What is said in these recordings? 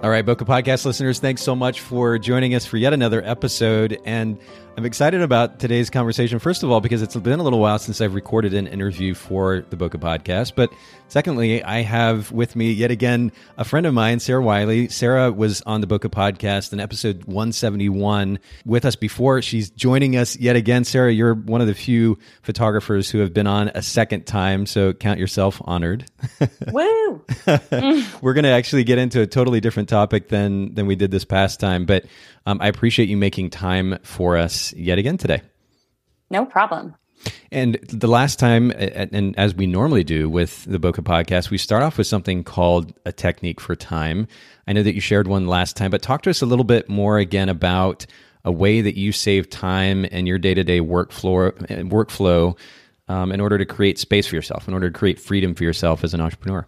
All right, Bokeh Podcast listeners, thanks so much for joining us for yet another episode. And I'm excited about today's conversation, first of all, because it's been a little while since I've recorded an interview for the Bokeh Podcast. But secondly, I have with me yet again a friend of mine, Sarah Wiley. Sarah was on the Bokeh Podcast in episode 171 with us before. She's joining us yet again. Sarah, you're one of the few photographers who have been on a second time, so count yourself honored. Woo! We're going to actually get into a totally different topic than than we did this past time, but um, I appreciate you making time for us yet again today. No problem. And the last time, and as we normally do with the Bokeh podcast, we start off with something called a technique for time. I know that you shared one last time, but talk to us a little bit more again about a way that you save time in your day to day workflow workflow um, in order to create space for yourself, in order to create freedom for yourself as an entrepreneur.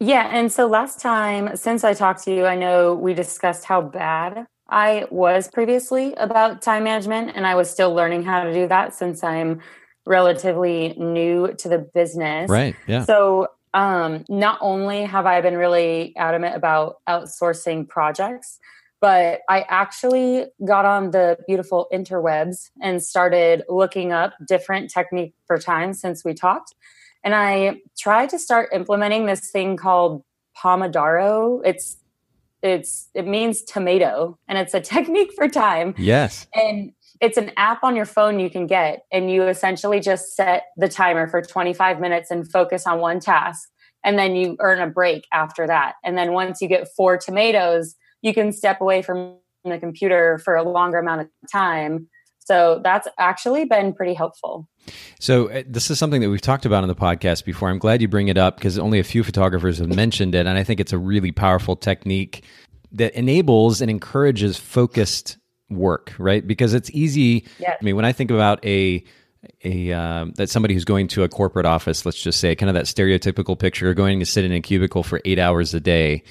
Yeah. And so last time, since I talked to you, I know we discussed how bad I was previously about time management, and I was still learning how to do that since I'm relatively new to the business. Right. Yeah. So, um, not only have I been really adamant about outsourcing projects, but I actually got on the beautiful interwebs and started looking up different technique for time since we talked. And I tried to start implementing this thing called Pomodoro. It's it's it means tomato and it's a technique for time. Yes. And it's an app on your phone you can get and you essentially just set the timer for 25 minutes and focus on one task and then you earn a break after that. And then once you get four tomatoes, you can step away from the computer for a longer amount of time so that's actually been pretty helpful. So uh, this is something that we've talked about on the podcast before. I'm glad you bring it up because only a few photographers have mentioned it, and I think it's a really powerful technique that enables and encourages focused work. Right? Because it's easy. Yes. I mean, when I think about a a uh, that somebody who's going to a corporate office, let's just say, kind of that stereotypical picture, going to sit in a cubicle for eight hours a day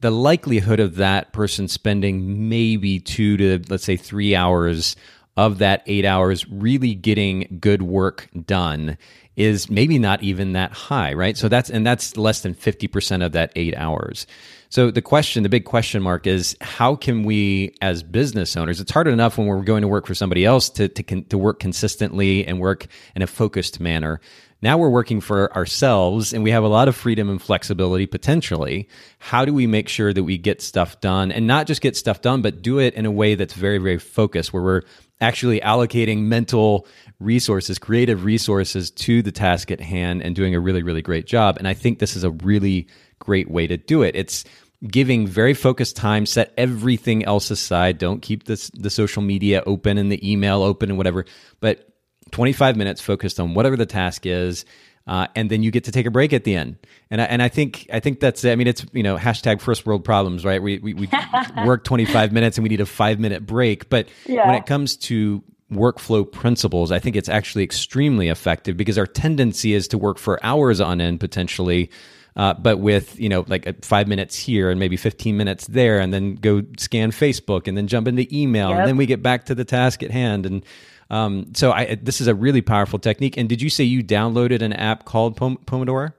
the likelihood of that person spending maybe two to let's say three hours of that eight hours really getting good work done is maybe not even that high, right? So that's, and that's less than 50% of that eight hours. So the question, the big question mark is how can we as business owners, it's hard enough when we're going to work for somebody else to, to, to work consistently and work in a focused manner. Now we're working for ourselves and we have a lot of freedom and flexibility potentially. How do we make sure that we get stuff done and not just get stuff done, but do it in a way that's very, very focused where we're actually allocating mental resources, creative resources to the task at hand and doing a really, really great job. And I think this is a really great way to do it. It's giving very focused time, set everything else aside. Don't keep this, the social media open and the email open and whatever, but 25 minutes focused on whatever the task is. Uh, and then you get to take a break at the end. And I, and I think I think that's I mean it's you know hashtag first world problems right. We we, we work 25 minutes and we need a five minute break. But yeah. when it comes to workflow principles, I think it's actually extremely effective because our tendency is to work for hours on end potentially. Uh, but with you know like five minutes here and maybe 15 minutes there and then go scan facebook and then jump into email yep. and then we get back to the task at hand and um, so I, this is a really powerful technique. And did you say you downloaded an app called Pom- Pomodoro?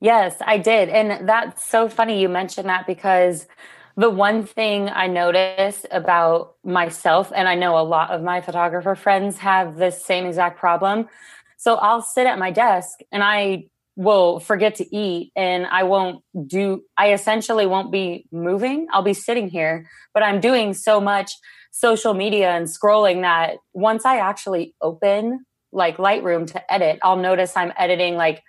Yes, I did. And that's so funny you mentioned that because the one thing I notice about myself, and I know a lot of my photographer friends have this same exact problem. So I'll sit at my desk and I will forget to eat and I won't do, I essentially won't be moving. I'll be sitting here, but I'm doing so much social media and scrolling that once I actually open like Lightroom to edit, I'll notice I'm editing like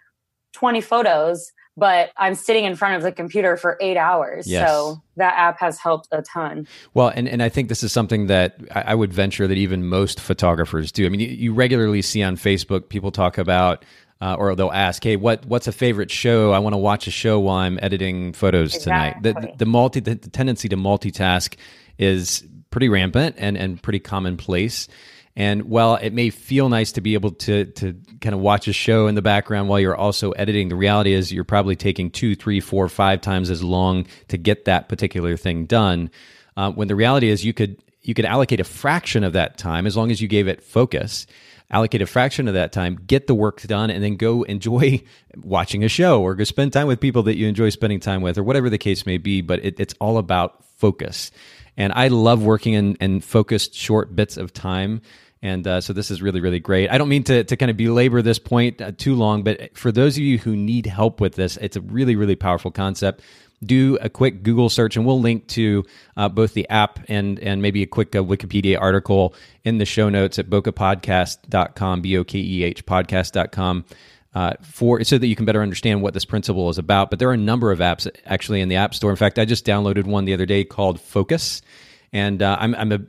20 photos, but I'm sitting in front of the computer for eight hours. Yes. So that app has helped a ton. Well, and, and I think this is something that I, would venture that even most photographers do. I mean, you, you regularly see on Facebook people talk about uh, or they'll ask, "Hey, what what's a favorite show? I want to watch a show while I'm editing photos exactly. tonight." The, the multi the tendency to multitask is pretty rampant and and pretty commonplace. And while it may feel nice to be able to to kind of watch a show in the background while you're also editing, the reality is you're probably taking two, three, four, five times as long to get that particular thing done. Uh, when the reality is you could you could allocate a fraction of that time as long as you gave it focus allocate a fraction of that time, get the work done, and then go enjoy watching a show or go spend time with people that you enjoy spending time with or whatever the case may be. But it, it's all about focus. And I love working in, in focused short bits of time. And uh, so this is really, really great. I don't mean to, to kind of belabor this point uh, too long, but for those of you who need help with this, it's a really, really powerful concept do a quick Google search, and we'll link to uh, both the app and and maybe a quick uh, Wikipedia article in the show notes at bokehpodcast.com, B O K E H podcast.com. Uh, for so that you can better understand what this principle is about. But there are a number of apps actually in the App Store. In fact, I just downloaded one the other day called Focus, and uh, I'm, I'm a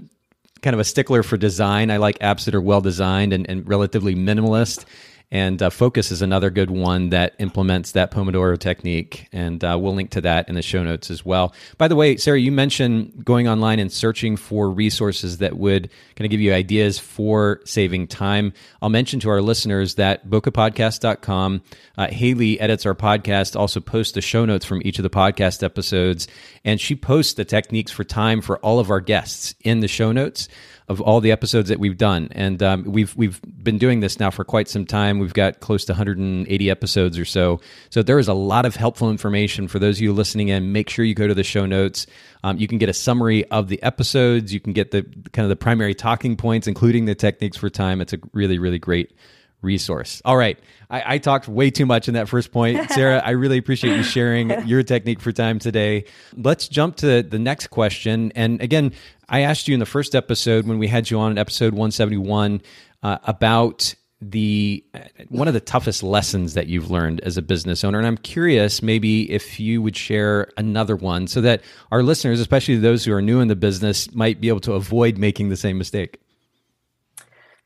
kind of a stickler for design. I like apps that are well designed and, and relatively minimalist. And uh, Focus is another good one that implements that Pomodoro technique. And uh, we'll link to that in the show notes as well. By the way, Sarah, you mentioned going online and searching for resources that would kind of give you ideas for saving time. I'll mention to our listeners that bokehpodcast.com, uh, Haley edits our podcast, also posts the show notes from each of the podcast episodes. And she posts the techniques for time for all of our guests in the show notes of all the episodes that we've done, and um, we've we've been doing this now for quite some time. We've got close to 180 episodes or so, so there is a lot of helpful information for those of you listening in. Make sure you go to the show notes. Um, you can get a summary of the episodes. You can get the kind of the primary talking points, including the techniques for time. It's a really really great resource. All right. I, I, talked way too much in that first point. Sarah, I really appreciate you sharing your technique for time today. Let's jump to the next question. And again, I asked you in the first episode when we had you on in episode 171 uh, about the one of the toughest lessons that you've learned as a business owner and i'm curious maybe if you would share another one so that our listeners especially those who are new in the business might be able to avoid making the same mistake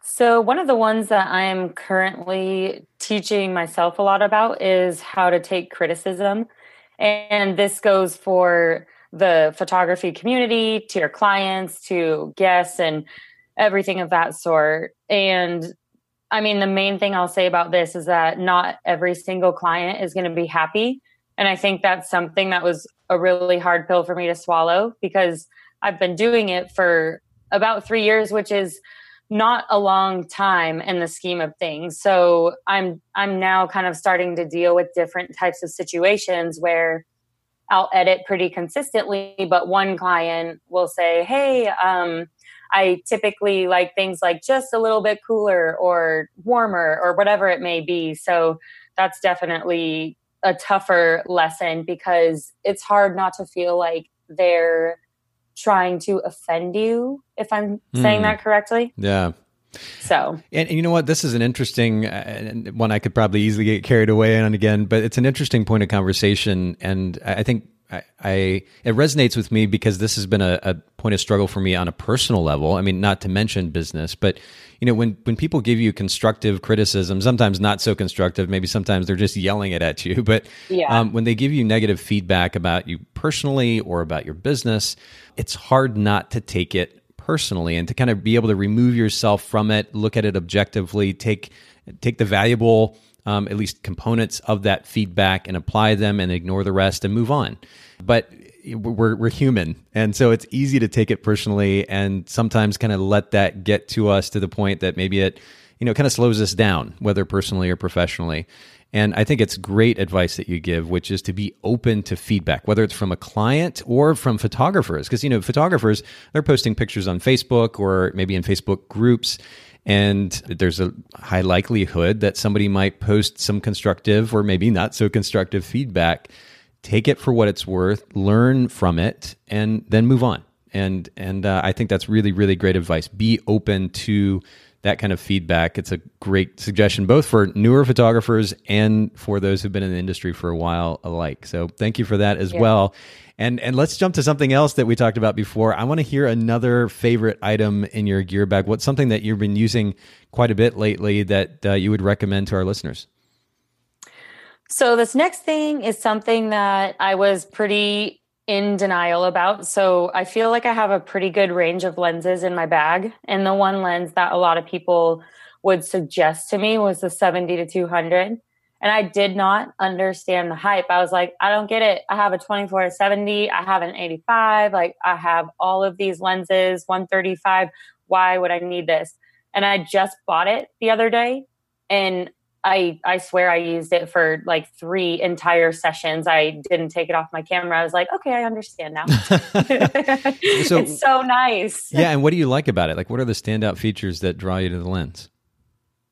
so, one of the ones that I'm currently teaching myself a lot about is how to take criticism. And this goes for the photography community, to your clients, to guests, and everything of that sort. And I mean, the main thing I'll say about this is that not every single client is going to be happy. And I think that's something that was a really hard pill for me to swallow because I've been doing it for about three years, which is not a long time in the scheme of things. So i'm i'm now kind of starting to deal with different types of situations where i'll edit pretty consistently but one client will say hey um, i typically like things like just a little bit cooler or warmer or whatever it may be. So that's definitely a tougher lesson because it's hard not to feel like they're trying to offend you if i'm mm. saying hmm. that correctly yeah so and, and, you know what this is an interesting uh, one i could probably easily get carried away on again but it's an interesting point of conversation and i think I, I, it resonates with me because this has been a, a, point of struggle for me on a personal level. I mean, not to mention business, but you know, when when people give you constructive criticism, sometimes not so constructive, maybe sometimes they're just yelling it at you. But yeah. um, when they give you negative feedback about you personally or about your business, it's hard not to take it personally and to kind of be able to remove yourself from it, look at it objectively, take take the valuable um, at least components of that feedback and apply them and ignore the rest and move on. But we're we're human, and so it's easy to take it personally, and sometimes kind of let that get to us to the point that maybe it, you know, kind of slows us down, whether personally or professionally. And I think it's great advice that you give, which is to be open to feedback, whether it's from a client or from photographers. Because, you know, photographers, they're posting pictures on Facebook or maybe in Facebook groups. And there's a high likelihood that somebody might post some constructive or maybe not so constructive feedback. Take it for what it's worth, learn from it, and then move on. And and uh, I think that's really really great advice. Be open to that kind of feedback. It's a great suggestion, both for newer photographers and for those who've been in the industry for a while alike. So thank you for that as yeah. well. And and let's jump to something else that we talked about before. I want to hear another favorite item in your gear bag. What's something that you've been using quite a bit lately that uh, you would recommend to our listeners? So, this next thing is something that I was pretty in denial about. So, I feel like I have a pretty good range of lenses in my bag. And the one lens that a lot of people would suggest to me was the 70 to 200. And I did not understand the hype. I was like, I don't get it. I have a 24 to 70. I have an 85. Like, I have all of these lenses, 135. Why would I need this? And I just bought it the other day. And I I swear I used it for like three entire sessions. I didn't take it off my camera. I was like, okay, I understand now. so, it's so nice. Yeah, and what do you like about it? Like, what are the standout features that draw you to the lens?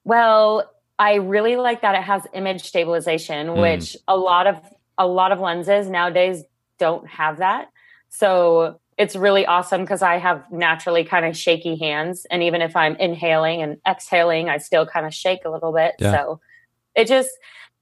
Well, I really like that it has image stabilization, mm. which a lot of a lot of lenses nowadays don't have that. So it's really awesome because I have naturally kind of shaky hands. And even if I'm inhaling and exhaling, I still kind of shake a little bit. Yeah. So it just,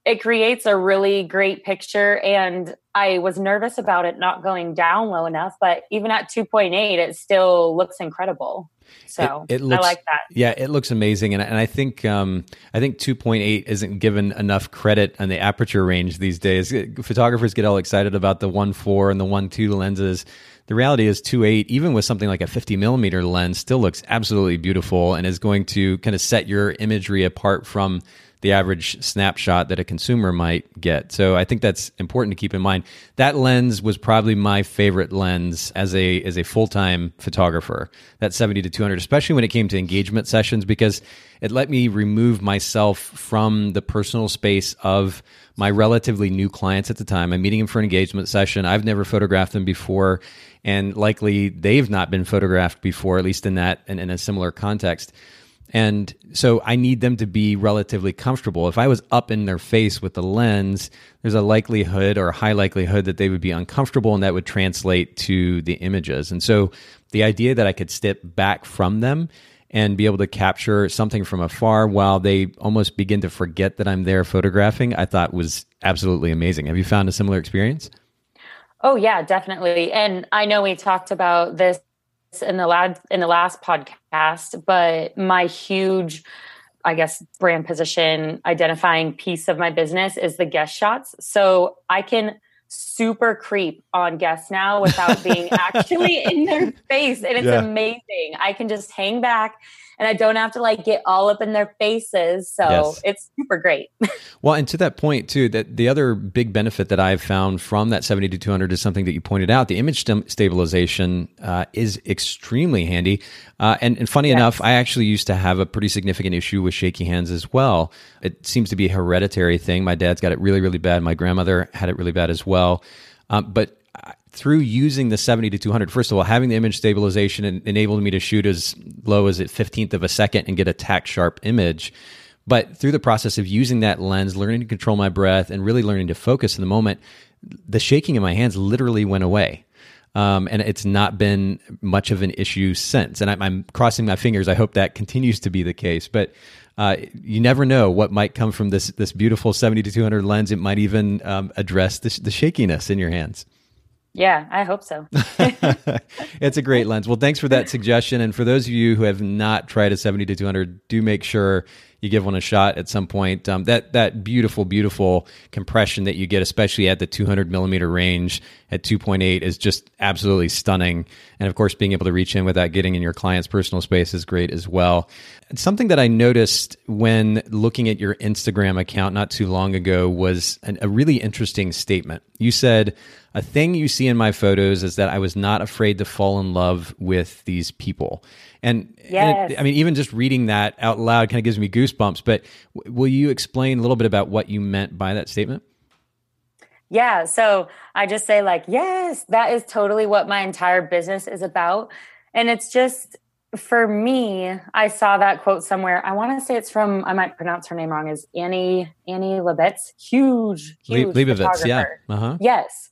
it creates a really great picture. And I was nervous about it not going down low enough, but even at 2.8, it still looks incredible. So it, it looks, I like that. Yeah, it looks amazing, and, and I think um, I think 2.8 isn't given enough credit on the aperture range these days. Photographers get all excited about the 1.4 and the 1.2 lenses. The reality is 2.8, even with something like a 50 millimeter lens, still looks absolutely beautiful and is going to kind of set your imagery apart from the average snapshot that a consumer might get. So I think that's important to keep in mind. That lens was probably my favorite lens as a as a full-time photographer. That 70 to 200, especially when it came to engagement sessions because it let me remove myself from the personal space of my relatively new clients at the time. I'm meeting them for an engagement session. I've never photographed them before and likely they've not been photographed before at least in that in, in a similar context. And so I need them to be relatively comfortable. If I was up in their face with the lens, there's a likelihood or a high likelihood that they would be uncomfortable and that would translate to the images. And so the idea that I could step back from them and be able to capture something from afar while they almost begin to forget that I'm there photographing, I thought was absolutely amazing. Have you found a similar experience? Oh yeah, definitely. And I know we talked about this in the lad in the last podcast, but my huge I guess brand position identifying piece of my business is the guest shots. So I can super creep on guests now without being actually in their face and it's yeah. amazing. I can just hang back and I don't have to like get all up in their faces. So yes. it's super great. well, and to that point too, that the other big benefit that I've found from that 70 to 200 is something that you pointed out. The image st- stabilization uh, is extremely handy. Uh, and, and, funny yes. enough, I actually used to have a pretty significant issue with shaky hands as well. It seems to be a hereditary thing. My dad's got it really, really bad. My grandmother had it really bad as well. Um, but through using the 70 to 200, first of all, having the image stabilization enabled me to shoot as low as a 15th of a second and get a tack sharp image. But through the process of using that lens, learning to control my breath, and really learning to focus in the moment, the shaking in my hands literally went away. Um, and it's not been much of an issue since. And I, am crossing my fingers. I hope that continues to be the case. But uh, you never know what might come from this this beautiful 70 to 200 lens. It might even um, address the shakiness in your hands. Yeah, I hope so. it's a great lens. Well, thanks for that suggestion. And for those of you who have not tried a 70 to 200, do make sure you give one a shot at some point. Um, that that beautiful, beautiful compression that you get, especially at the 200 millimeter range at 2.8, is just absolutely stunning. And of course, being able to reach in without getting in your client's personal space is great as well. Something that I noticed when looking at your Instagram account not too long ago was an, a really interesting statement. You said, a thing you see in my photos is that I was not afraid to fall in love with these people. And, yes. and it, I mean, even just reading that out loud kind of gives me goosebumps. But w- will you explain a little bit about what you meant by that statement? Yeah. So I just say, like, yes, that is totally what my entire business is about. And it's just, for me, I saw that quote somewhere. I want to say it's from, I might pronounce her name wrong, is Annie, Annie Lebetz. Huge, huge. Leibovitz, yeah. Uh-huh. Yes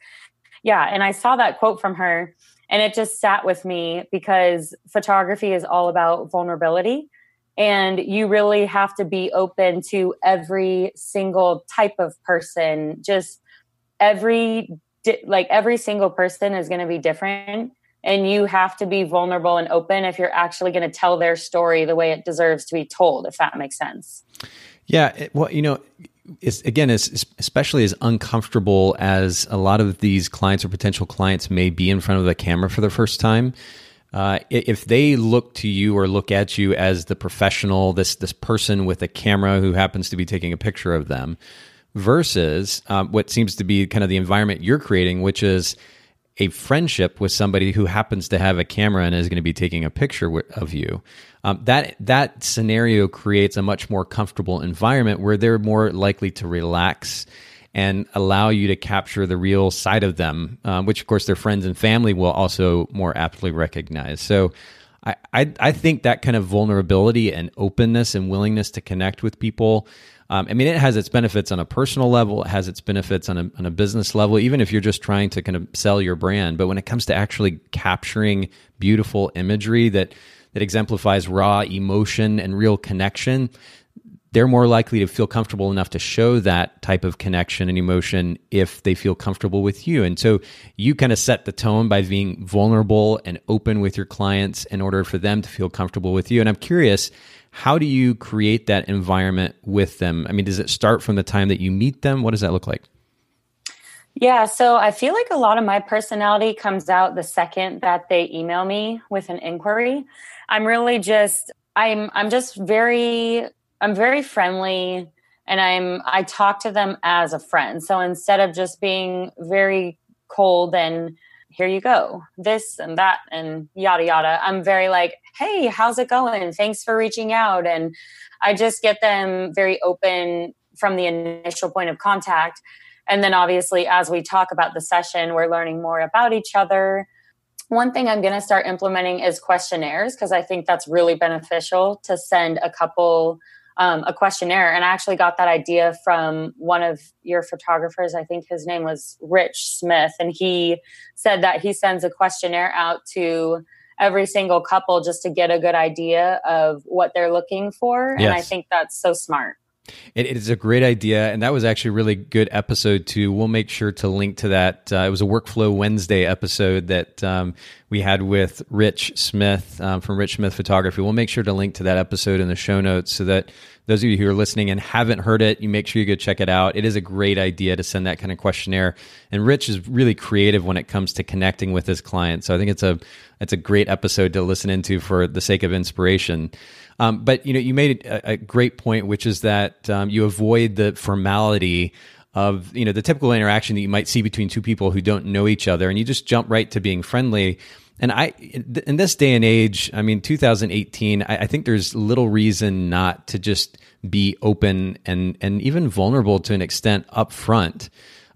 yeah and i saw that quote from her and it just sat with me because photography is all about vulnerability and you really have to be open to every single type of person. Just every like every single person is going to be different and you have to be vulnerable and open if you're actually going to tell their story the way it deserves to be told if that makes sense. Yeah well you know is again, especially as uncomfortable as a lot of these clients or potential clients may be in front of the camera for the first time. Uh, if they look to you or look at you as the professional, this this person with a camera who happens to be taking a picture of them, versus um, what seems to be kind of the environment you're creating, which is a friendship with somebody who happens to have a camera and is going to be taking a picture of you. Um, that that scenario creates a much more comfortable environment where they're more likely to relax and allow you to capture the real side of them, um, which of course their friends and family will also more aptly recognize. So. I, I, I think that kind of vulnerability and openness and willingness to connect with people um, I mean, it has its benefits on a personal level. It has its benefits on a, on a business level, even if you're just trying to kind of sell your brand. But when it comes to actually capturing beautiful imagery that that exemplifies raw emotion and real connection, they're more likely to feel comfortable enough to show that type of connection and emotion if they feel comfortable with you. And so you kind of set the tone by being vulnerable and open with your clients in order for them to feel comfortable with you. And I'm curious how do you create that environment with them? I mean, does it start from the time that you meet them? What does that look like? Yeah, so I feel like a lot of my personality comes out the second that they email me with an inquiry. I'm really just I'm I'm just very I'm very friendly and I'm I talk to them as a friend. So instead of just being very cold and here you go, this and that and yada yada, I'm very like, hey, how's it going? Thanks for reaching out. And I just get them very open from the initial point of contact. And then obviously, as we talk about the session, we're learning more about each other. One thing I'm going to start implementing is questionnaires because I think that's really beneficial to send a couple um, a questionnaire. And I actually got that idea from one of your photographers. I think his name was Rich Smith. And he said that he sends a questionnaire out to every single couple just to get a good idea of what they're looking for. Yes. And I think that's so smart. It is a great idea, and that was actually a really good episode too. We'll make sure to link to that. Uh, it was a Workflow Wednesday episode that um, we had with Rich Smith um, from Rich Smith Photography. We'll make sure to link to that episode in the show notes so that those of you who are listening and haven't heard it, you make sure you go check it out. It is a great idea to send that kind of questionnaire. And Rich is really creative when it comes to connecting with his clients. So I think it's a it's a great episode to listen into for the sake of inspiration. Um, but you know, you made a, a, great point, which is that um, you avoid the formality of you know the typical interaction that you might see between two people who don't know each other, and you just jump right to being friendly. And I, in this day and age, I mean, 2018, I, I think there's little reason not to just be open and and even vulnerable to an extent up front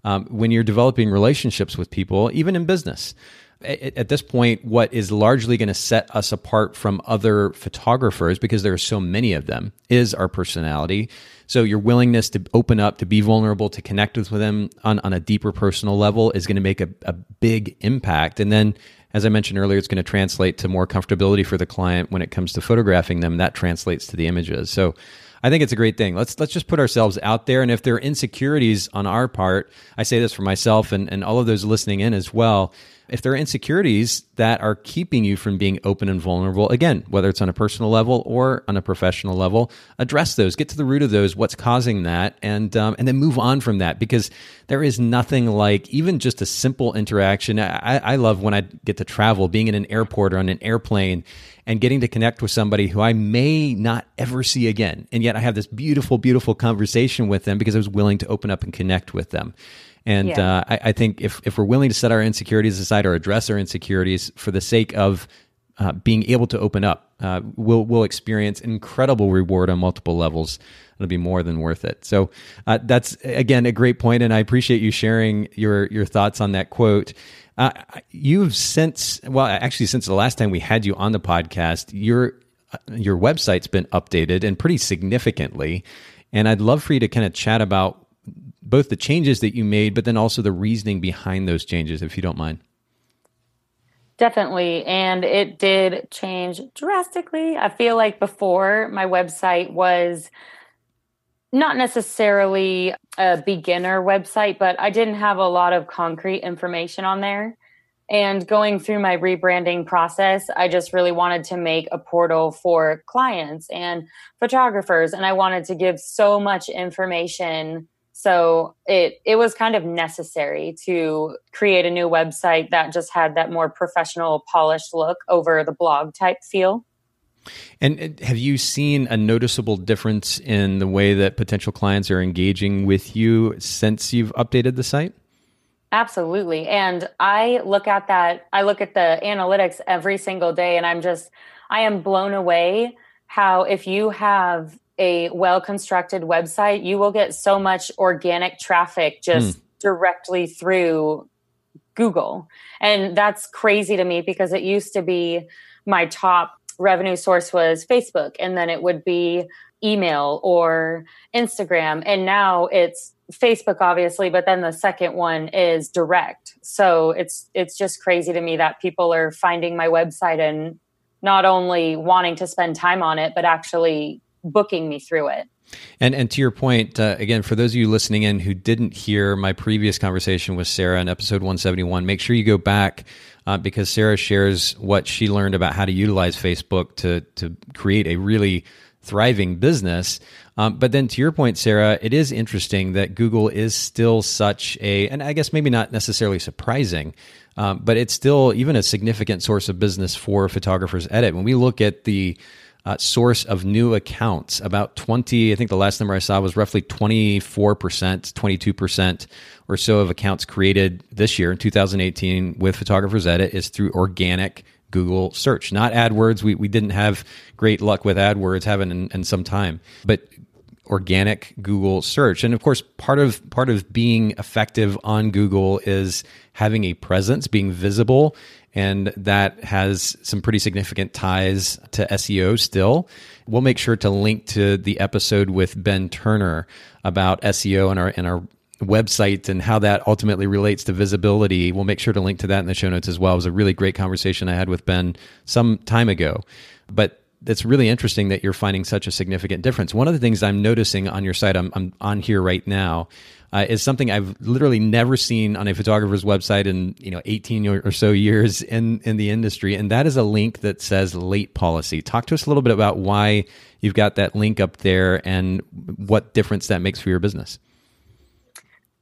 um, when you're developing relationships with people, even in business at this point, what is largely going to set us apart from other photographers, because there are so many of them, is our personality. So your willingness to open up, to be vulnerable, to connect with them on, on a deeper personal level is going to make a, a big impact. And then, as I mentioned earlier, it's going to translate to more comfortability for the client when it comes to photographing them. That translates to the images. So I think it's a great thing. Let's let's just put ourselves out there, and if there are insecurities on our part, I say this for myself and, and all of those listening in as well if there are insecurities that are keeping you from being open and vulnerable, again, whether it's on a personal level or on a professional level, address those, get to the root of those, what's causing that, and um, and then move on from that because there is nothing like even just a simple interaction. I, I love when I get to travel, being in an airport or on an airplane, and getting to connect with somebody who I may not ever see again, and yet I have this beautiful, beautiful conversation with them because I was willing to open up and connect with them. And yeah. uh, I, I, think if, if we're willing to set our insecurities aside or address our insecurities for the sake of uh, being able to open up, uh, we'll, we'll experience incredible reward on multiple levels. It'll be more than worth it. So uh, that's, again, a great point, And I appreciate you sharing your, your thoughts on that quote. Uh, you've since, well, actually, since the last time we had you on the podcast, your, uh, your website's been updated and pretty significantly. And I'd love for you to kind of chat about both the changes that you made, but then also the reasoning behind those changes, if you don't mind. Definitely. And it did change drastically. I feel like before my website was not necessarily a beginner website, but I didn't have a lot of concrete information on there. And going through my rebranding process, I just really wanted to make a portal for clients and photographers. And I wanted to give so much information. So it it was kind of necessary to create a new website that just had that more professional, polished look over the blog type feel. And uh, have you seen a noticeable difference in the way that potential clients are engaging with you since you've updated the site? Absolutely. And I look at that, I look at the analytics every single day, and I'm just, I am blown away how if you have a well constructed website, you will get so much organic traffic just mm. directly through Google. And that's crazy to me because it used to be my top revenue source was Facebook, and then it would be email or Instagram. And now it's Facebook obviously, but then the second one is direct. So it's it's just crazy to me that people are finding my website and not only wanting to spend time on it, but actually booking me through it. And and to your point, uh, again, for those of you listening in who didn't hear my previous conversation with Sarah in episode 171, make sure you go back uh, because Sarah shares what she learned about how to utilize Facebook to to create a really thriving business. Um, but then to your point, Sarah, it is interesting that Google is still such a, and I guess maybe not necessarily surprising, um, but it's still even a significant source of business for photographers edit. When we look at the uh, source of new accounts, about 20, I think the last number I saw was roughly 24%, 22% or so of accounts created this year in 2018 with Photographers Edit is through organic Google search, not AdWords. We, we didn't have great luck with AdWords, haven't in, in some time, but organic Google search. And of course, part of part of being effective on Google is having a presence, being visible, and that has some pretty significant ties to SEO still. We'll make sure to link to the episode with Ben Turner about SEO and our and our website and how that ultimately relates to visibility. We'll make sure to link to that in the show notes as well. It was a really great conversation I had with Ben some time ago. But it's really interesting that you're finding such a significant difference. One of the things I'm noticing on your site, I'm, I'm on here right now, uh, is something I've literally never seen on a photographer's website in you know 18 or so years in in the industry, and that is a link that says late policy. Talk to us a little bit about why you've got that link up there and what difference that makes for your business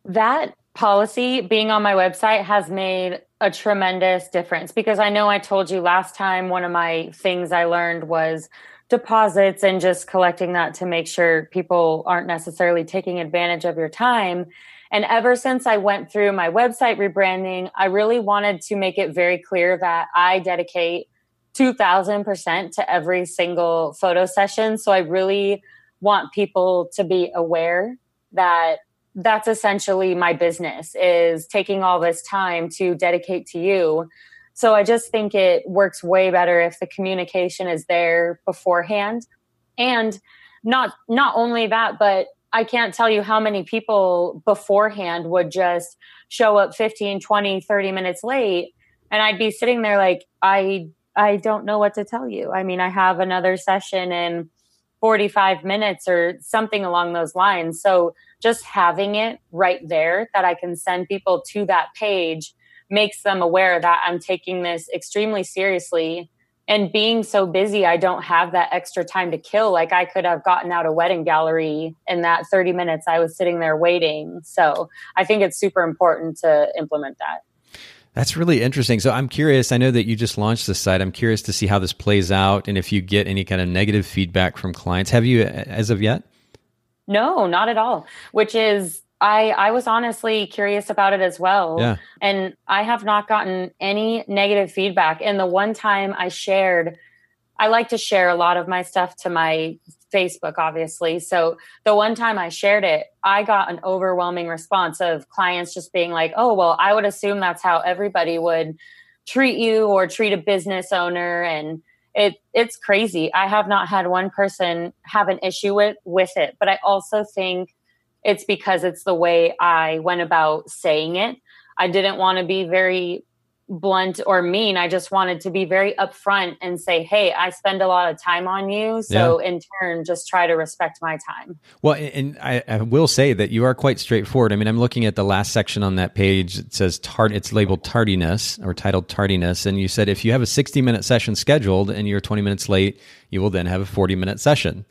that policy being on my website has made a tremendous difference because I know I told you last time one of my things I learned was deposits and just collecting that to make sure people aren't necessarily taking advantage of your time. And ever since I went through my website rebranding, I really wanted to make it very clear that I dedicate 2000% to every single photo session. So I really want people to be aware that that's essentially my business is taking all this time to dedicate to you so i just think it works way better if the communication is there beforehand. And not not only that but i can't tell you how many people beforehand would just show up 15 20 30 minutes late. And i'd be sitting there like i i don't know what to tell you. I mean i have another session in 45 minutes or something along those lines. So just having it right there that I can send people to that page makes them aware that I'm taking this extremely seriously. And being so busy, I don't have that extra time to kill. Like I could have gotten out a wedding gallery in that 30 minutes I was sitting there waiting. So I think it's super important to implement that. That's really interesting. So I'm curious. I know that you just launched this site. I'm curious to see how this plays out and if you get any kind of negative feedback from clients. Have you as of yet? No, not at all. Which is I I was honestly curious about it as well. Yeah. And I have not gotten any negative feedback. And the one time I shared I like to share a lot of my stuff to my Facebook obviously. So the one time I shared it, I got an overwhelming response of clients just being like, "Oh, well, I would assume that's how everybody would treat you or treat a business owner and it it's crazy. I have not had one person have an issue with with it, but I also think it's because it's the way I went about saying it. I didn't want to be very blunt or mean. I just wanted to be very upfront and say, hey, I spend a lot of time on you. So yeah. in turn, just try to respect my time. Well, and I, I, will say that you are quite straightforward. I mean, I'm looking at the last section on that page. It says tard, it's labeled tardiness or titled tardiness. And you said if you have a 60 minute session scheduled and you're 20 minutes late, you will then have a 40 minute session.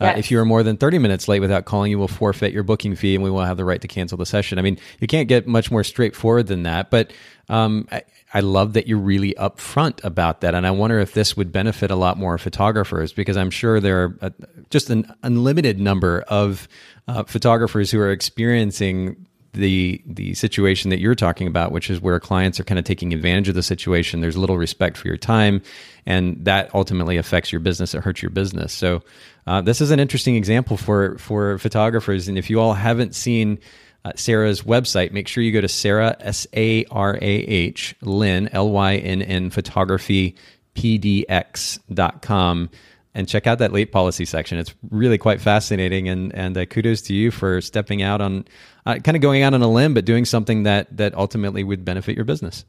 Uh, If you are more than 30 minutes late without calling, you will forfeit your booking fee and we will have the right to cancel the session. I mean, you can't get much more straightforward than that. But um, I, I, love that you're really upfront about that. And I wonder if this would benefit a lot more photographers because I'm sure there are a, just an unlimited number of uh, photographers who are experiencing the the situation that you're talking about, which is where clients are kind of taking advantage of the situation. There's little respect for your time, and that ultimately affects your business. It hurts your business. So, uh, this is an interesting example for for photographers. And if you all haven't seen uh, Sarah's website, make sure you go to Sarah S A R A H Lynn L Y N N photography pdx.com and check out that late policy section. It's really quite fascinating, and and uh, kudos to you for stepping out on, uh, kind of going out on a limb, but doing something that that ultimately would benefit your business.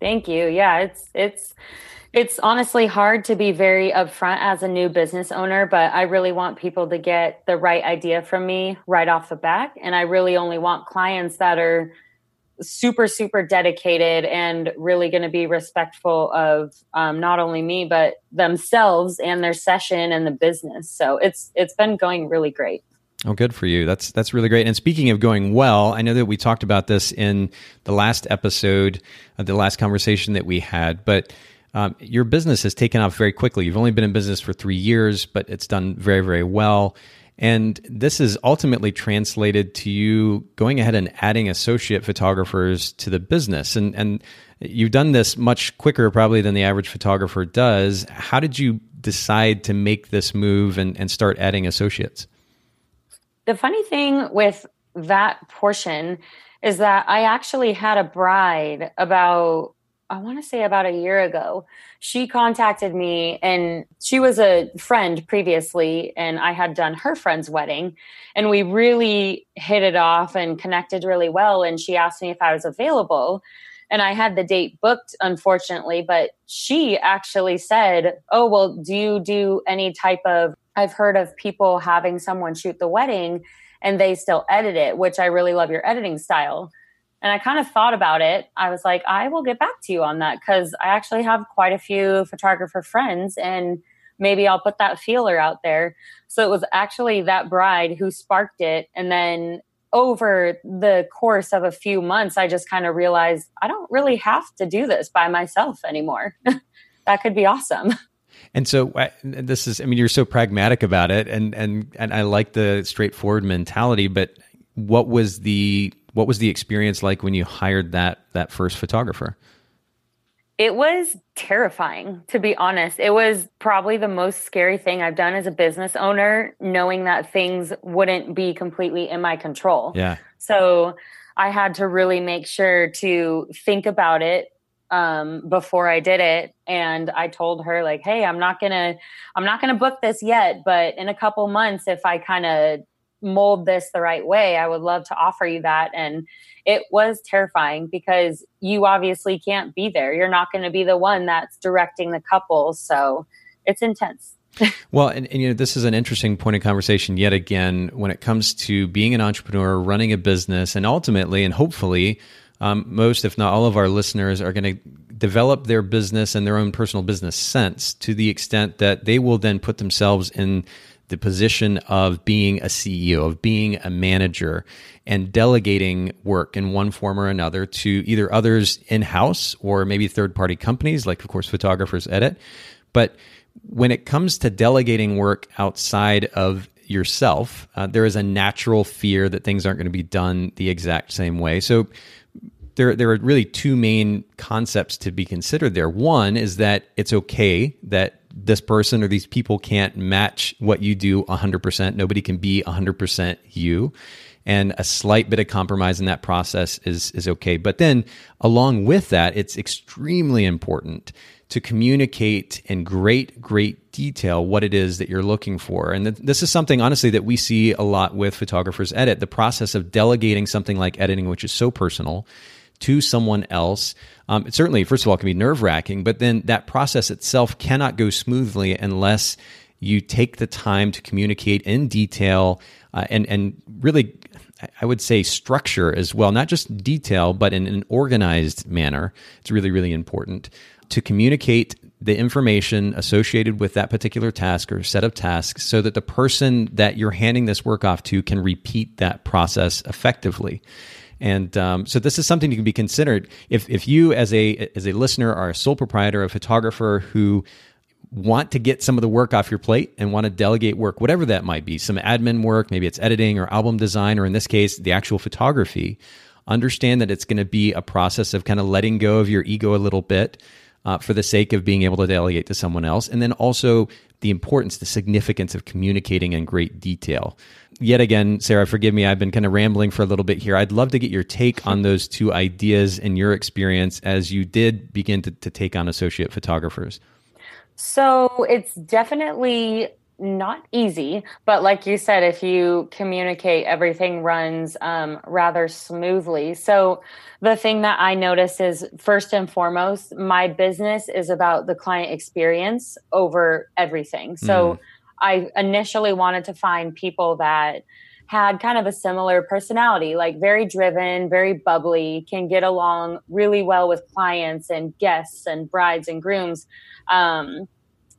Thank you. Yeah, it's it's it's honestly hard to be very upfront as a new business owner, but I really want people to get the right idea from me right off the bat, and I really only want clients that are super super dedicated and really going to be respectful of um, not only me but themselves and their session and the business so it's it's been going really great Oh, good for you. That's that's really great. And speaking of going well, I know that we talked about this in the last episode, uh, the last conversation that we had. But um, your business has taken off very quickly. You've only been in business for three years, but it's done very very well. And this is ultimately translated to you going ahead and adding associate photographers to the business. And, and you've done this much quicker, probably, than the average photographer does. How did you decide to make this move and, and start adding associates? The funny thing with that portion is that I actually had a bride about I want to say about a year ago, she contacted me and she was a friend previously, and I had done her friend's wedding. And we really hit it off and connected really well. And she asked me if I was available. And I had the date booked, unfortunately, but she actually said, Oh, well, do you do any type of? I've heard of people having someone shoot the wedding and they still edit it, which I really love your editing style. And I kind of thought about it. I was like, I will get back to you on that because I actually have quite a few photographer friends and maybe I'll put that feeler out there. So it was actually that bride who sparked it. And then over the course of a few months, I just kind of realized I don't really have to do this by myself anymore. that could be awesome. And so uh, this is, I mean, you're so pragmatic about it, and and and I like the straightforward mentality. But what was the what was the experience like when you hired that that first photographer? It was terrifying, to be honest. It was probably the most scary thing I've done as a business owner, knowing that things wouldn't be completely in my control. Yeah. So I had to really make sure to think about it um, before I did it. And I told her like, Hey, I'm not gonna, I'm not gonna book this yet, but in a couple months, if I kind of mold this the right way, I would love to offer you that. And it was terrifying because you obviously can't be there. You're not going to be the one that's directing the couple. So it's intense. well, and, and, you know, this is an interesting point of conversation yet again when it comes to being an entrepreneur, running a business, and ultimately and hopefully, um, most, if not all of our listeners are going to develop their business and their own personal business sense to the extent that they will then put themselves in the position of being a CEO, of being a manager, and delegating work in one form or another to either others in house or maybe third party companies, like, of course, photographers edit. But when it comes to delegating work outside of yourself, uh, there is a natural fear that things aren't going to be done the exact same way. So, there, there are really two main concepts to be considered there. One is that it's okay that this person or these people can't match what you do 100%. Nobody can be 100% you. And a slight bit of compromise in that process is, is okay. But then, along with that, it's extremely important to communicate in great, great detail what it is that you're looking for. And th- this is something, honestly, that we see a lot with photographers edit the process of delegating something like editing, which is so personal to someone else. Um, it certainly, first of all, can be nerve wracking, but then that process itself cannot go smoothly unless you take the time to communicate in detail uh, and and really I would say structure as well, not just detail, but in an organized manner. It's really, really important to communicate the information associated with that particular task or set of tasks so that the person that you're handing this work off to can repeat that process effectively. And um, so this is something you can be considered if, if you as a as a listener are a sole proprietor, a photographer who want to get some of the work off your plate and want to delegate work, whatever that might be, some admin work, maybe it's editing or album design, or in this case, the actual photography, understand that it's going to be a process of kind of letting go of your ego a little bit uh, for the sake of being able to delegate to someone else. And then also the importance, the significance of communicating in great detail. Yet again, Sarah, forgive me, I've been kind of rambling for a little bit here. I'd love to get your take on those two ideas and your experience as you did begin to, to take on associate photographers. So it's definitely not easy, but like you said, if you communicate, everything runs um, rather smoothly. So the thing that I notice is first and foremost, my business is about the client experience over everything. So mm. I initially wanted to find people that had kind of a similar personality, like very driven, very bubbly, can get along really well with clients and guests and brides and grooms. Um,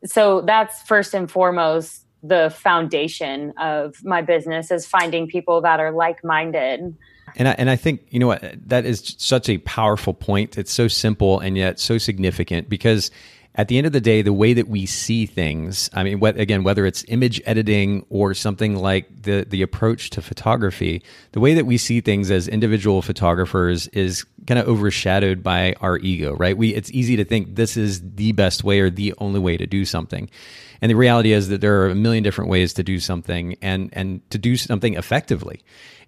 so that's first and foremost the foundation of my business is finding people that are like-minded. And I, and I think you know what that is such a powerful point. It's so simple and yet so significant because at the end of the day, the way that we see things, I mean, again, whether it's image editing or something like the, the approach to photography, the way that we see things as individual photographers is kind of overshadowed by our ego, right? We, it's easy to think this is the best way or the only way to do something. And the reality is that there are a million different ways to do something and, and to do something effectively.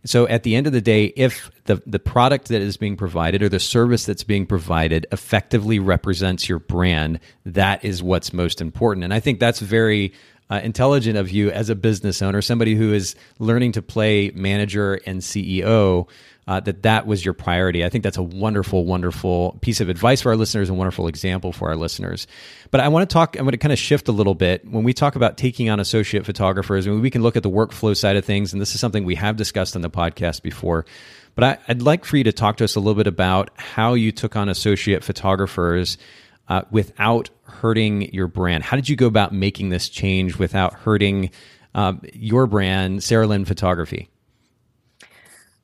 So at the end of the day, if the, the product that is being provided or the service that's being provided effectively represents your brand, that is what's most important. And I think that's very uh, intelligent of you as a business owner, somebody who is learning to play manager and CEO uh, that that was your priority. I think that's a wonderful, wonderful piece of advice for our listeners, a wonderful example for our listeners. But I want to talk, I'm going to kind of shift a little bit. When we talk about taking on associate photographers, I mean, we can look at the workflow side of things, and this is something we have discussed on the podcast before. But I, would like for you to talk to us a little bit about how you took on associate photographers uh, without hurting your brand. How did you go about making this change without hurting uh, your brand, Sarah Lynn Photography?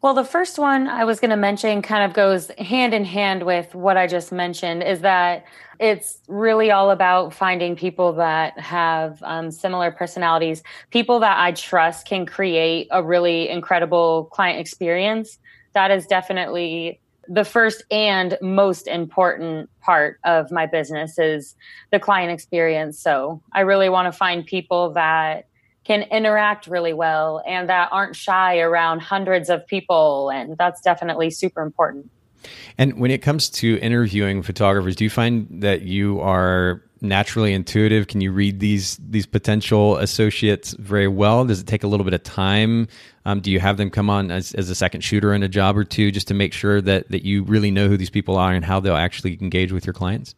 Well, the first one I was going to mention kind of goes hand in hand with what I just mentioned is that it's really all about finding people that have um, similar personalities, people that I trust can create a really incredible client experience. That is definitely the first and most important part of my business is the client experience. So I really want to find people that can interact really well and that aren't shy around hundreds of people. And that's definitely super important. And when it comes to interviewing photographers, do you find that you are naturally intuitive? Can you read these these potential associates very well? Does it take a little bit of time? Um, do you have them come on as, as a second shooter in a job or two just to make sure that that you really know who these people are and how they'll actually engage with your clients?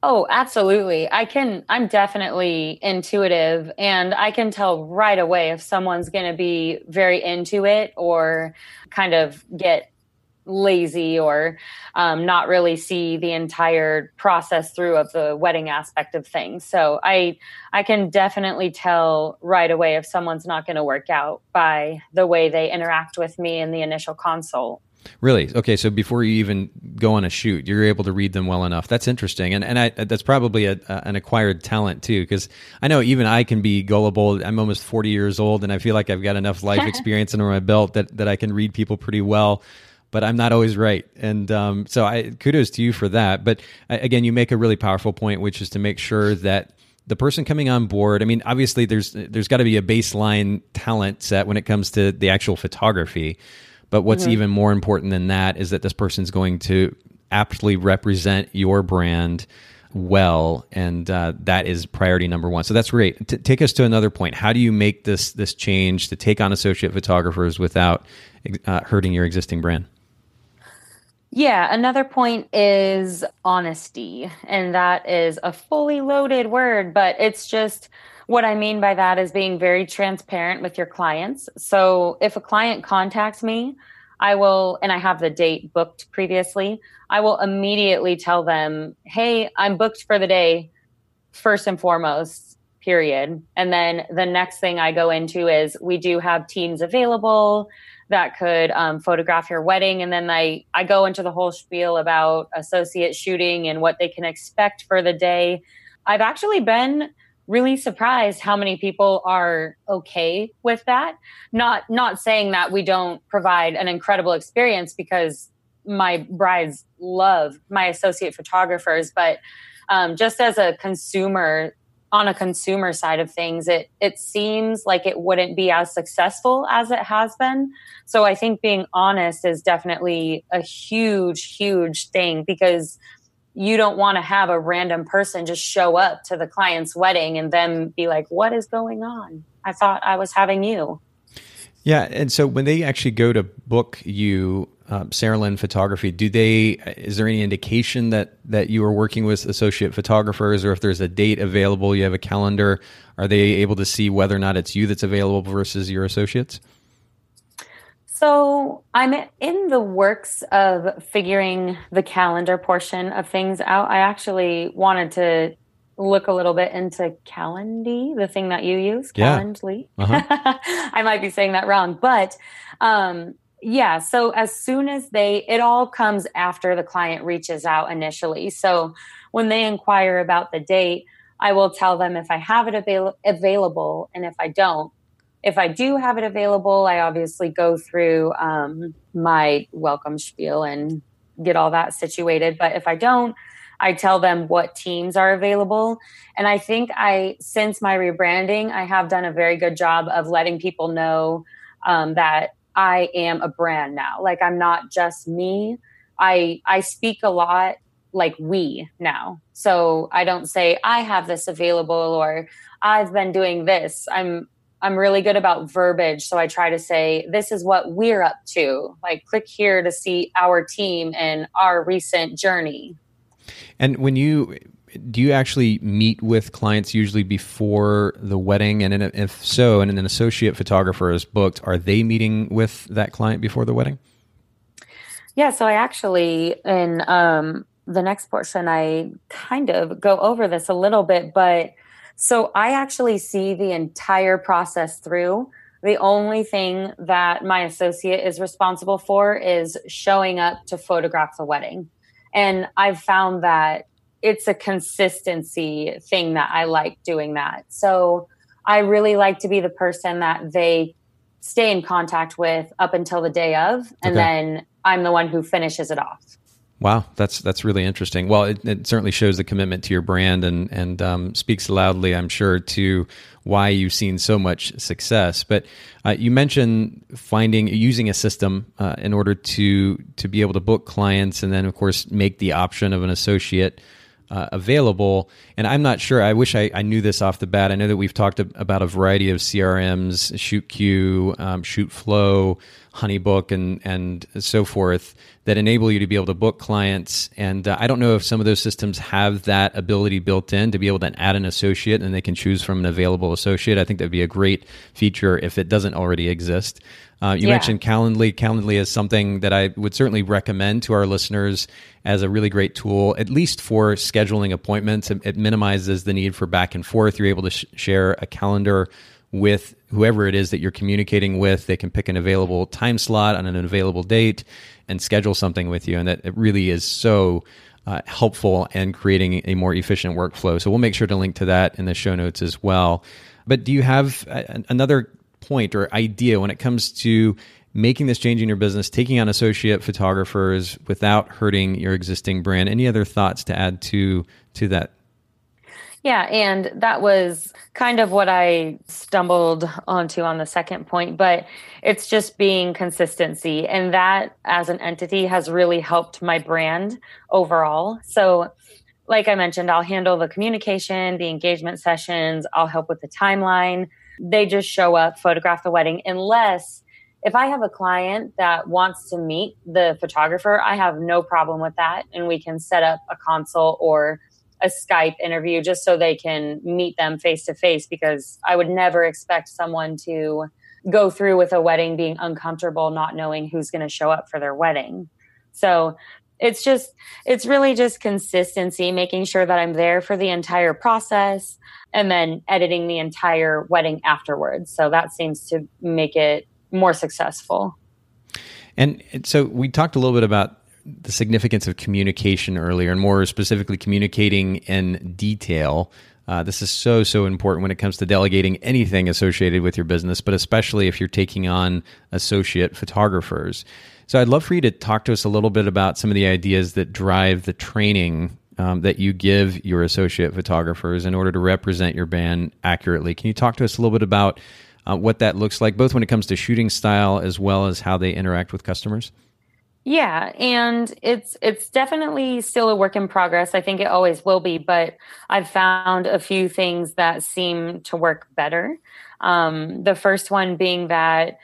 Oh, absolutely. I can, I'm definitely intuitive and I can tell right away if someone's going to be very into it or kind of get lazy or um, not really see the entire process through of the wedding aspect of things. So I, I can definitely tell right away if someone's not going to work out by the way they interact with me in the initial consult. Really? Okay. So before you even go on a shoot, you're able to read them well enough. That's interesting, and and I, that's probably a, a, an acquired talent too. Because I know even I can be gullible. I'm almost 40 years old, and I feel like I've got enough life experience under my belt that that I can read people pretty well. But I'm not always right, and um, so I kudos to you for that. But again, you make a really powerful point, which is to make sure that the person coming on board i mean obviously there's there's got to be a baseline talent set when it comes to the actual photography but what's mm-hmm. even more important than that is that this person's going to aptly represent your brand well, and uh, that is priority number one. So that's great. T- take us to another point. How do you make this this change to take on associate photographers without uh, hurting your existing brand? Yeah, another point is honesty. And that is a fully loaded word, but it's just what I mean by that is being very transparent with your clients. So if a client contacts me, I will, and I have the date booked previously, I will immediately tell them, hey, I'm booked for the day, first and foremost, period. And then the next thing I go into is we do have teams available that could um, photograph your wedding. And then I, I go into the whole spiel about associate shooting and what they can expect for the day. I've actually been really surprised how many people are okay with that. Not not saying that we don't provide an incredible experience because my brides love my associate photographers but um, just as a consumer on a consumer side of things it it seems like it wouldn't be as successful as it has been. So i think being honest is definitely a huge huge thing because you don't want to have a random person just show up to the client's wedding and then be like, what is going on? I thought I was having you. Yeah. And so when they actually go to book you, um, Sarah Lynn Photography, do they, is there any indication that, that you are working with associate photographers or if there's a date available, you have a calendar, are they able to see whether or not it's you that's available versus your associates? So I'm in the works of figuring the calendar portion of things out. I actually wanted to look a little bit into Calendly, the thing that you use, Calendly. Yeah. Uh-huh. I might be saying that wrong, but um, yeah. So as soon as they, it all comes after the client reaches out initially. So when they inquire about the date, I will tell them if I have it avail- available, and if I don't, if I do have it available, I obviously go through um, my welcome spiel and get all that situated. But if I don't, I tell them what teams are available. And I think I, since my rebranding, I have done a very good job of letting people know um, that I am a brand now. Like I'm not just me. I I speak a lot like we now. So I don't say I have this available or I've been doing this. I'm I'm really good about verbiage. So I try to say, this is what we're up to. Like, click here to see our team and our recent journey. And when you do you actually meet with clients usually before the wedding? And if so, and an associate photographer is booked, are they meeting with that client before the wedding? Yeah, so I actually, in um, the next portion, I kind of go over this a little bit, but so I actually see the entire process through. The only thing that my associate is responsible for is showing up to photograph the wedding. And I've found that it's a consistency thing that I like doing that. So I really like to be the person that they stay in contact with up until the day of, and okay. then I'm the one who finishes it off. Wow, that's that's really interesting. Well, it, it, certainly shows the commitment to your brand and and um, speaks loudly, I'm sure, to why you've seen so much success. But uh, you mentioned finding using a system uh, in order to to be able to book clients, and then of course make the option of an associate uh, available. And I'm not sure. I wish I, I, knew this off the bat. I know that we've talked about a variety of CRMs, ShootQ, um, ShootFlow, HoneyBook, and and so forth that enable you to be able to book clients. And uh, I don't know if some of those systems have that ability built in to be able to add an associate and they can choose from an available associate. I think that'd be a great feature if it doesn't already exist. Uh, you yeah. mentioned Calendly. Calendly is something that I would certainly recommend to our listeners as a really great tool, at least for scheduling appointments. It, it minimizes the need for back and forth. You're able to sh- share a calendar with whoever it is that you're communicating with. They can pick an available time slot on an available date and schedule something with you. And that it really is so uh, helpful and creating a more efficient workflow. So we'll make sure to link to that in the show notes as well. But do you have a, another point or idea when it comes to making this change in your business, taking on associate photographers without hurting your existing brand? Any other thoughts to add to to that? Yeah, and that was kind of what I stumbled onto on the second point, but it's just being consistency. And that as an entity has really helped my brand overall. So, like I mentioned, I'll handle the communication, the engagement sessions, I'll help with the timeline. They just show up, photograph the wedding, unless if I have a client that wants to meet the photographer, I have no problem with that. And we can set up a consult or a Skype interview just so they can meet them face to face because I would never expect someone to go through with a wedding being uncomfortable, not knowing who's going to show up for their wedding. So it's just, it's really just consistency, making sure that I'm there for the entire process and then editing the entire wedding afterwards. So that seems to make it more successful. And so we talked a little bit about the significance of communication earlier, and more specifically, communicating in detail. Uh, this is so, so important when it comes to delegating anything associated with your business, but especially if you're taking on associate photographers. So, I'd love for you to talk to us a little bit about some of the ideas that drive the training um, that you give your associate photographers in order to represent your band accurately. Can you talk to us a little bit about uh, what that looks like, both when it comes to shooting style as well as how they interact with customers? Yeah, and it's it's definitely still a work in progress. I think it always will be, but I've found a few things that seem to work better. Um, the first one being that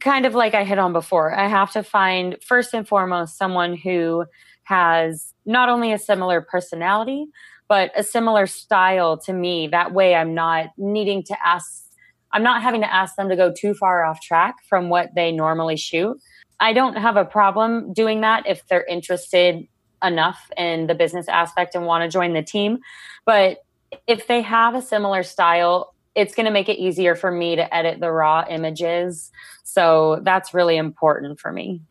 kind of like I hit on before, I have to find first and foremost someone who has not only a similar personality, but a similar style to me. That way I'm not needing to ask, I'm not having to ask them to go too far off track from what they normally shoot. I don't have a problem doing that if they're interested enough in the business aspect and want to join the team. But if they have a similar style, it's going to make it easier for me to edit the raw images. So that's really important for me.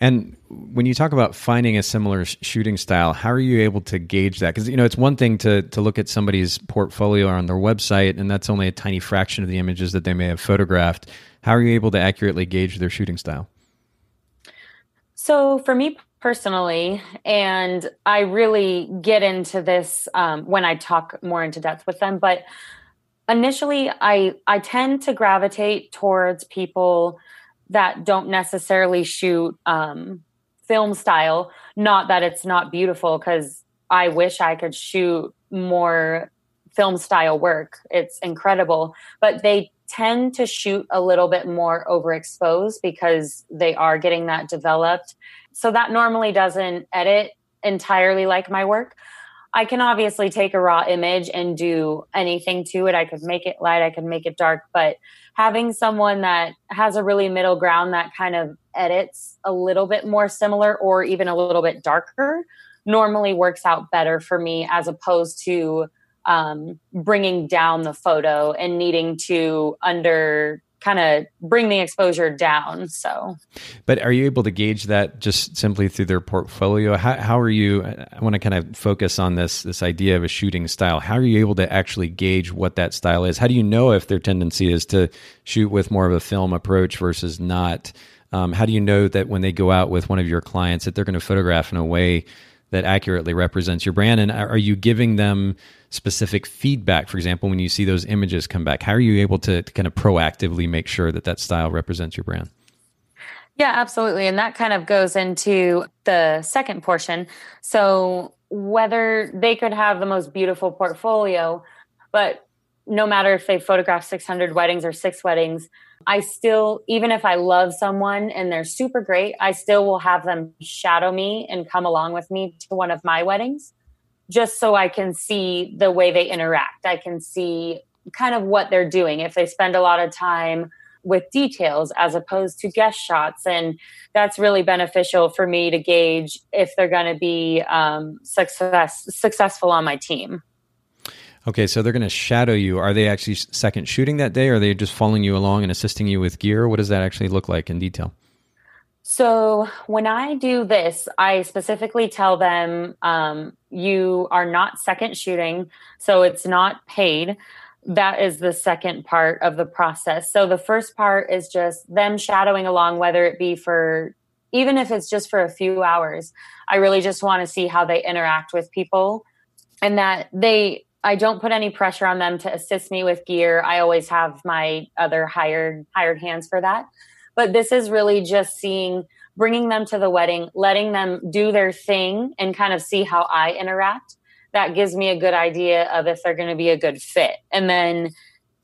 And when you talk about finding a similar shooting style, how are you able to gauge that? Because you know it's one thing to to look at somebody's portfolio on their website, and that's only a tiny fraction of the images that they may have photographed. How are you able to accurately gauge their shooting style? So for me personally, and I really get into this um, when I talk more into depth with them, but initially I I tend to gravitate towards people that don't necessarily shoot um, film style. Not that it's not beautiful, because I wish I could shoot more film style work. It's incredible, but they tend to shoot a little bit more overexposed because they are getting that developed. So that normally doesn't edit entirely like my work. I can obviously take a raw image and do anything to it. I could make it light, I could make it dark, but having someone that has a really middle ground that kind of edits a little bit more similar or even a little bit darker normally works out better for me as opposed to um, bringing down the photo and needing to under kind of bring the exposure down. So, but are you able to gauge that just simply through their portfolio? How, how are you? I want to kind of focus on this this idea of a shooting style. How are you able to actually gauge what that style is? How do you know if their tendency is to shoot with more of a film approach versus not? Um, how do you know that when they go out with one of your clients that they're going to photograph in a way that accurately represents your brand? And are you giving them specific feedback? For example, when you see those images come back, how are you able to, to kind of proactively make sure that that style represents your brand? Yeah, absolutely. And that kind of goes into the second portion. So, whether they could have the most beautiful portfolio, but no matter if they photograph 600 weddings or six weddings, I still, even if I love someone and they're super great, I still will have them shadow me and come along with me to one of my weddings just so I can see the way they interact. I can see kind of what they're doing. If they spend a lot of time with details as opposed to guest shots. And that's really beneficial for me to gauge if they're going to be um, success, successful on my team. Okay, so they're going to shadow you. Are they actually second shooting that day, or are they just following you along and assisting you with gear? What does that actually look like in detail? So when I do this, I specifically tell them um, you are not second shooting, so it's not paid. That is the second part of the process. So the first part is just them shadowing along, whether it be for even if it's just for a few hours. I really just want to see how they interact with people and that they I don't put any pressure on them to assist me with gear. I always have my other hired hired hands for that. But this is really just seeing bringing them to the wedding, letting them do their thing and kind of see how I interact. That gives me a good idea of if they're going to be a good fit. And then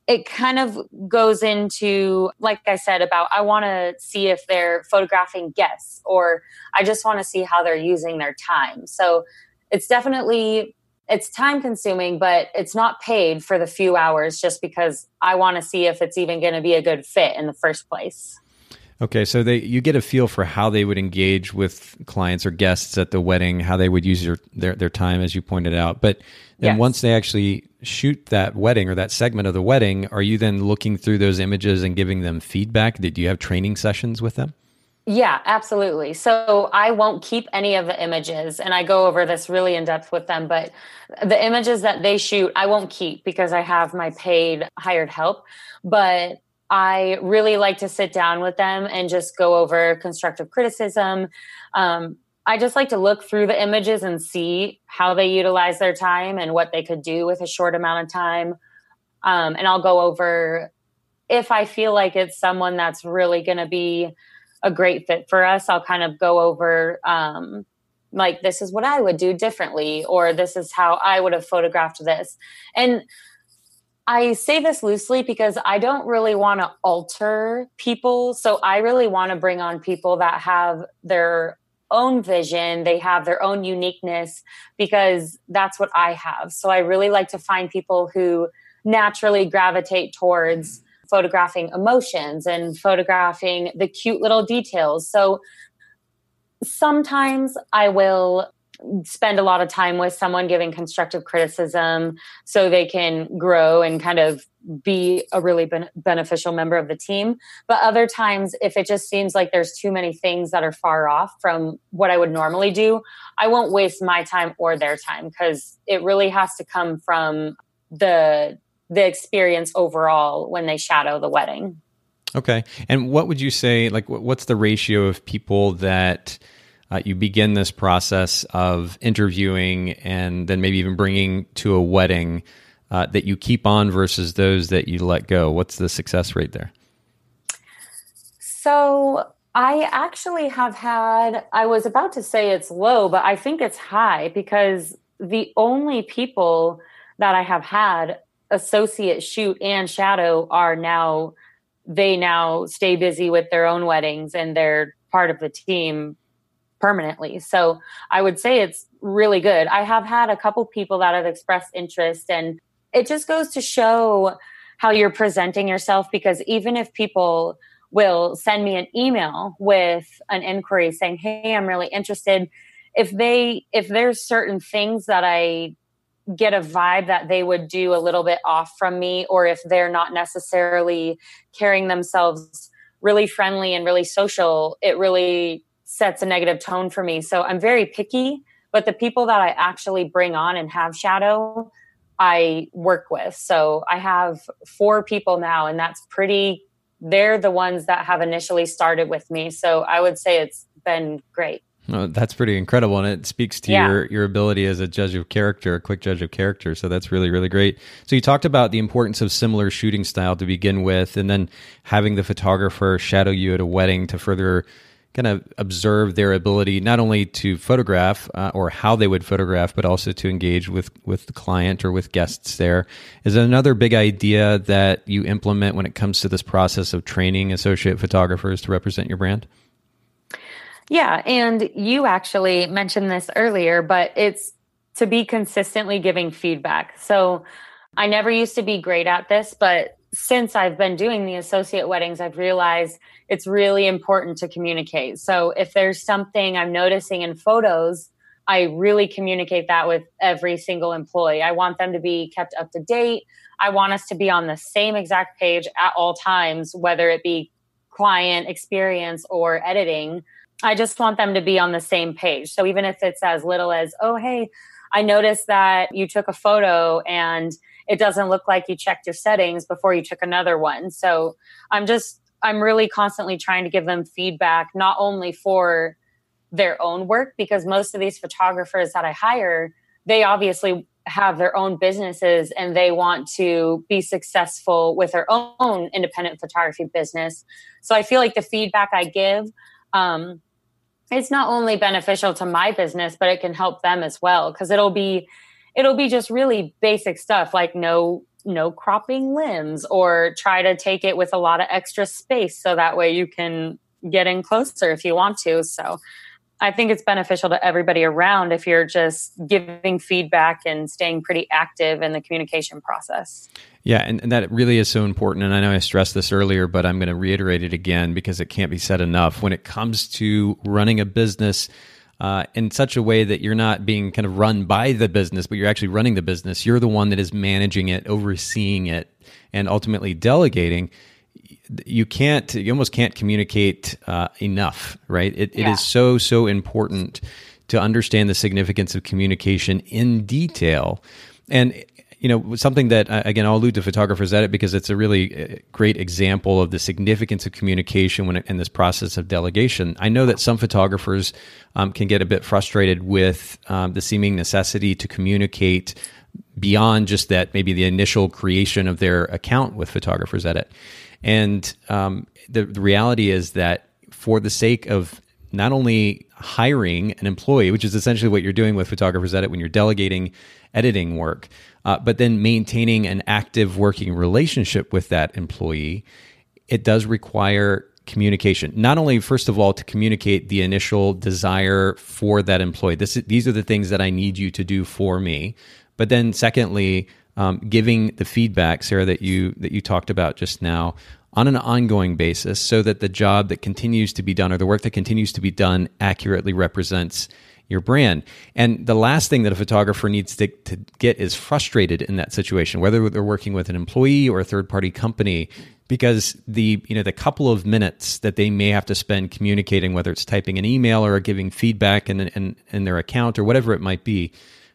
it kind of goes into, like I said, about I want to see if they're photographing guests or I just want to see how they're using their time. So it's definitely it's time consuming but it's not paid for the few hours just because i want to see if it's even going to be a good fit in the first place Okay, so they you get a feel for how they would engage with clients or guests at the wedding, how they would use your, their their time, as you pointed out. But then yes. once they actually shoot that wedding or that segment of the wedding, are you then looking through those images and giving them feedback? Did you have training sessions with them? Yeah, absolutely. So I won't keep any of the images, and I go over this really in depth with them. But the images that they shoot, I won't keep because I have my paid hired help. But I really like to sit down with them and just go over constructive criticism. Um, I just like to look through the images and see how they utilize their time and what they could do with a short amount of time. Um, and I'll go over if I feel like it's someone that's really going to be a great fit for us, I'll kind of go over um, like, this is what I would do differently, or this is how I would have photographed this. And I say this loosely because I don't really want to alter people. So I really want to bring on people that have their own vision, they have their own uniqueness because that's what I have. So I really like to find people who naturally gravitate towards photographing emotions and photographing the cute little details. So sometimes I will spend a lot of time with someone giving constructive criticism so they can grow and kind of be a really ben- beneficial member of the team. But other times, if it just seems like there's too many things that are far off from what I would normally do, I won't waste my time or their time because it really has to come from the the experience overall when they shadow the wedding. Okay. And what would you say like what's the ratio of people that uh, you begin this process of interviewing and then maybe even bringing to a wedding uh, that you keep on versus those that you let go? What's the success rate there? So I actually have had, I was about to say it's low, but I think it's high because the only people that I have had associate shoot and shadow are now, they now stay busy with their own weddings and they're part of the team permanently. So I would say it's really good. I have had a couple people that have expressed interest, and it just goes to show how you're presenting yourself because even if people will send me an email with an inquiry saying, Hey, I'm really interested. If they, if there's certain things that I get a vibe that they would do a little bit off from me, or if they're not necessarily carrying themselves really friendly and really social, it really sets a negative tone for me. So I'm very picky, but the people that I actually bring on and have shadow, I work with. So I have four people now, and that's pretty, they're the ones that have initially started with me. So I would say it's been great. Oh, that's pretty incredible, and it speaks to yeah. your your ability as a judge of character, a quick judge of character. So that's really really great. So you talked about the importance of similar shooting style to begin with, and then having the photographer shadow you at a wedding to further kind of observe their ability not only to photograph uh, or how they would photograph, but also to engage with with the client or with guests. There is another big idea that you implement when it comes to this process of training associate photographers to represent your brand. Yeah, and you actually mentioned this earlier, but it's to be consistently giving feedback. So I never used to be great at this, but since I've been doing the associate weddings, I've realized it's really important to communicate. So if there's something I'm noticing in photos, I really communicate that with every single employee. I want them to be kept up to date. I want us to be on the same exact page at all times, whether it be client experience or editing. I just want them to be on the same page. So even if it's as little as, oh, hey, I noticed that you took a photo and it doesn't look like you checked your settings before you took another one. So I'm just, I'm really constantly trying to give them feedback, not only for their own work, because most of these photographers that I hire, they obviously have their own businesses and they want to be successful with their own independent photography business. So I feel like the feedback I give, um, it's not only beneficial to my business, but it can help them as well because it'll be it'll be just really basic stuff like no no cropping limbs or try to take it with a lot of extra space so that way you can get in closer if you want to. So I think it's beneficial to everybody around if you're just giving feedback and staying pretty active in the communication process. Yeah, and, and, that really is so important. And I know I stressed this earlier, but I'm going to reiterate it again because it can't be said enough. When it comes to running a business uh, in such a way that you're not being kind of run by the business, but you're actually running the business, you're the one that is managing it, overseeing it, and ultimately delegating you can't you almost can't communicate uh, enough right? It, yeah. it is so so important to understand the significance of communication in detail. And you know something that again i'll allude to Photographers Edit because it's a really uh, great example of the significance of communication when it, in this process of delegation. I know that some photographers um, can get a bit frustrated with um, the seeming necessity to communicate beyond just that maybe the initial creation of their account with photographers edit and um, the, the reality is that for the sake of not only hiring an employee, which is essentially what you're doing with Photographers Edit when you're delegating editing work, uh, but then maintaining an active working relationship with that employee, it does require communication. Not only, first of all, to communicate the initial desire for that employee. This, these are the things that I need you to do for me. But then, secondly, um, giving the feedback, Sarah, that you that you talked about just now on an ongoing basis, so that the job that continues to be done or the work that continues to be done accurately represents your brand. And the last thing that a photographer needs to, to get is frustrated in that situation, whether they're working with an employee or a third party company, because the you know the couple of minutes that they may have to spend communicating, whether it's typing an email or giving feedback in, in, in their account or whatever it might be,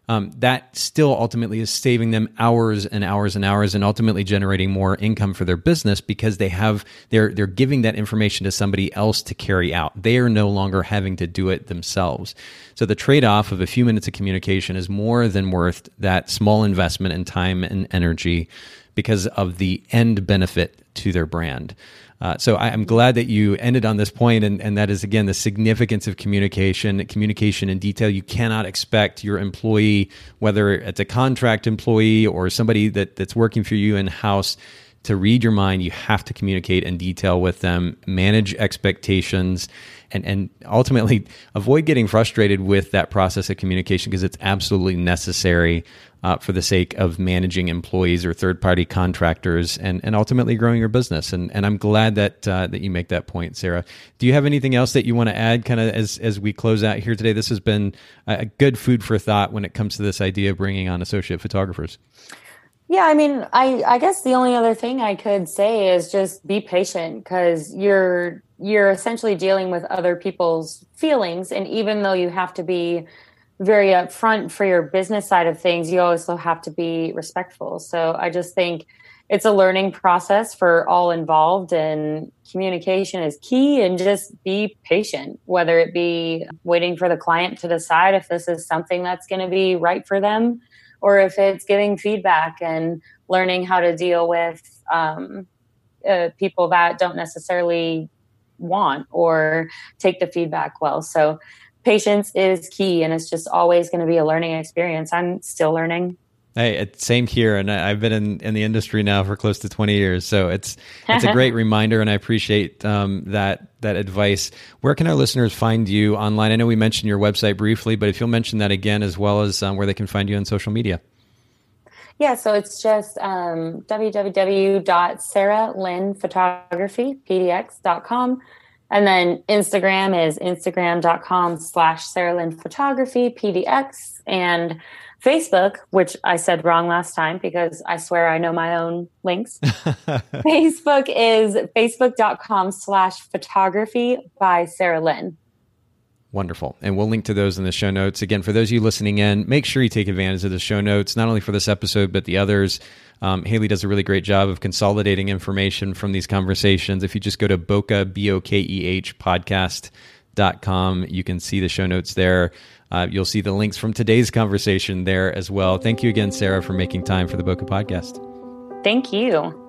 um, that still ultimately is saving them hours and hours and hours and ultimately generating more income for their business because they have they're they're giving that information to somebody else to carry out. They are no longer having to do it themselves. So the trade-off of a few minutes of communication is more than worth that small investment in time and energy because of the end benefit to their brand uh, so I, am glad that you ended on this point, and, and that is again the significance of communication, communication in detail. You cannot expect your employee, whether it's a contract employee or somebody that, that's working for you in house, to read your mind. You have to communicate in detail with them, manage expectations, and and ultimately avoid getting frustrated with that process of communication because it's absolutely necessary uh, for the sake of managing employees or third party contractors and, and ultimately growing your business. And, and I'm glad that, uh, that you make that point, Sarah. Do you have anything else that you want to add kind of as, as we close out here today? This has been a good food for thought when it comes to this idea of bringing on associate photographers. Yeah, I mean, I I guess the only other thing I could say is just be patient because you're you're essentially dealing with other people's feelings and even though you have to be very upfront for your business side of things, you also have to be respectful. So I just think it's a learning process for all involved and communication is key and just be patient whether it be waiting for the client to decide if this is something that's going to be right for them or if it's giving feedback and learning how to deal with um, uh, people that don't necessarily want or take the feedback well so patience is key and it's just always going to be a learning experience. I'm still learning. Hey, same here, and I've been in, in the industry now for close to twenty years, so it's it's a great reminder, and I appreciate um, that that advice. Where can our listeners find you online? I know we mentioned your website briefly, but if you'll mention that again, as well as um, where they can find you on social media. Yeah, so it's just um, www.sarahlynnphotographypdx.com. And then Instagram is instagram.com slash Sarah Lynn Photography PDX. And Facebook, which I said wrong last time because I swear I know my own links. Facebook is facebook.com slash photography by Sarah Lynn. Wonderful. And we'll link to those in the show notes. Again, for those of you listening in, make sure you take advantage of the show notes, not only for this episode, but the others. Um, Haley does a really great job of consolidating information from these conversations. If you just go to Bokeh, B O K E H podcast.com, you can see the show notes there. Uh, you'll see the links from today's conversation there as well. Thank you again, Sarah, for making time for the Bokeh podcast. Thank you.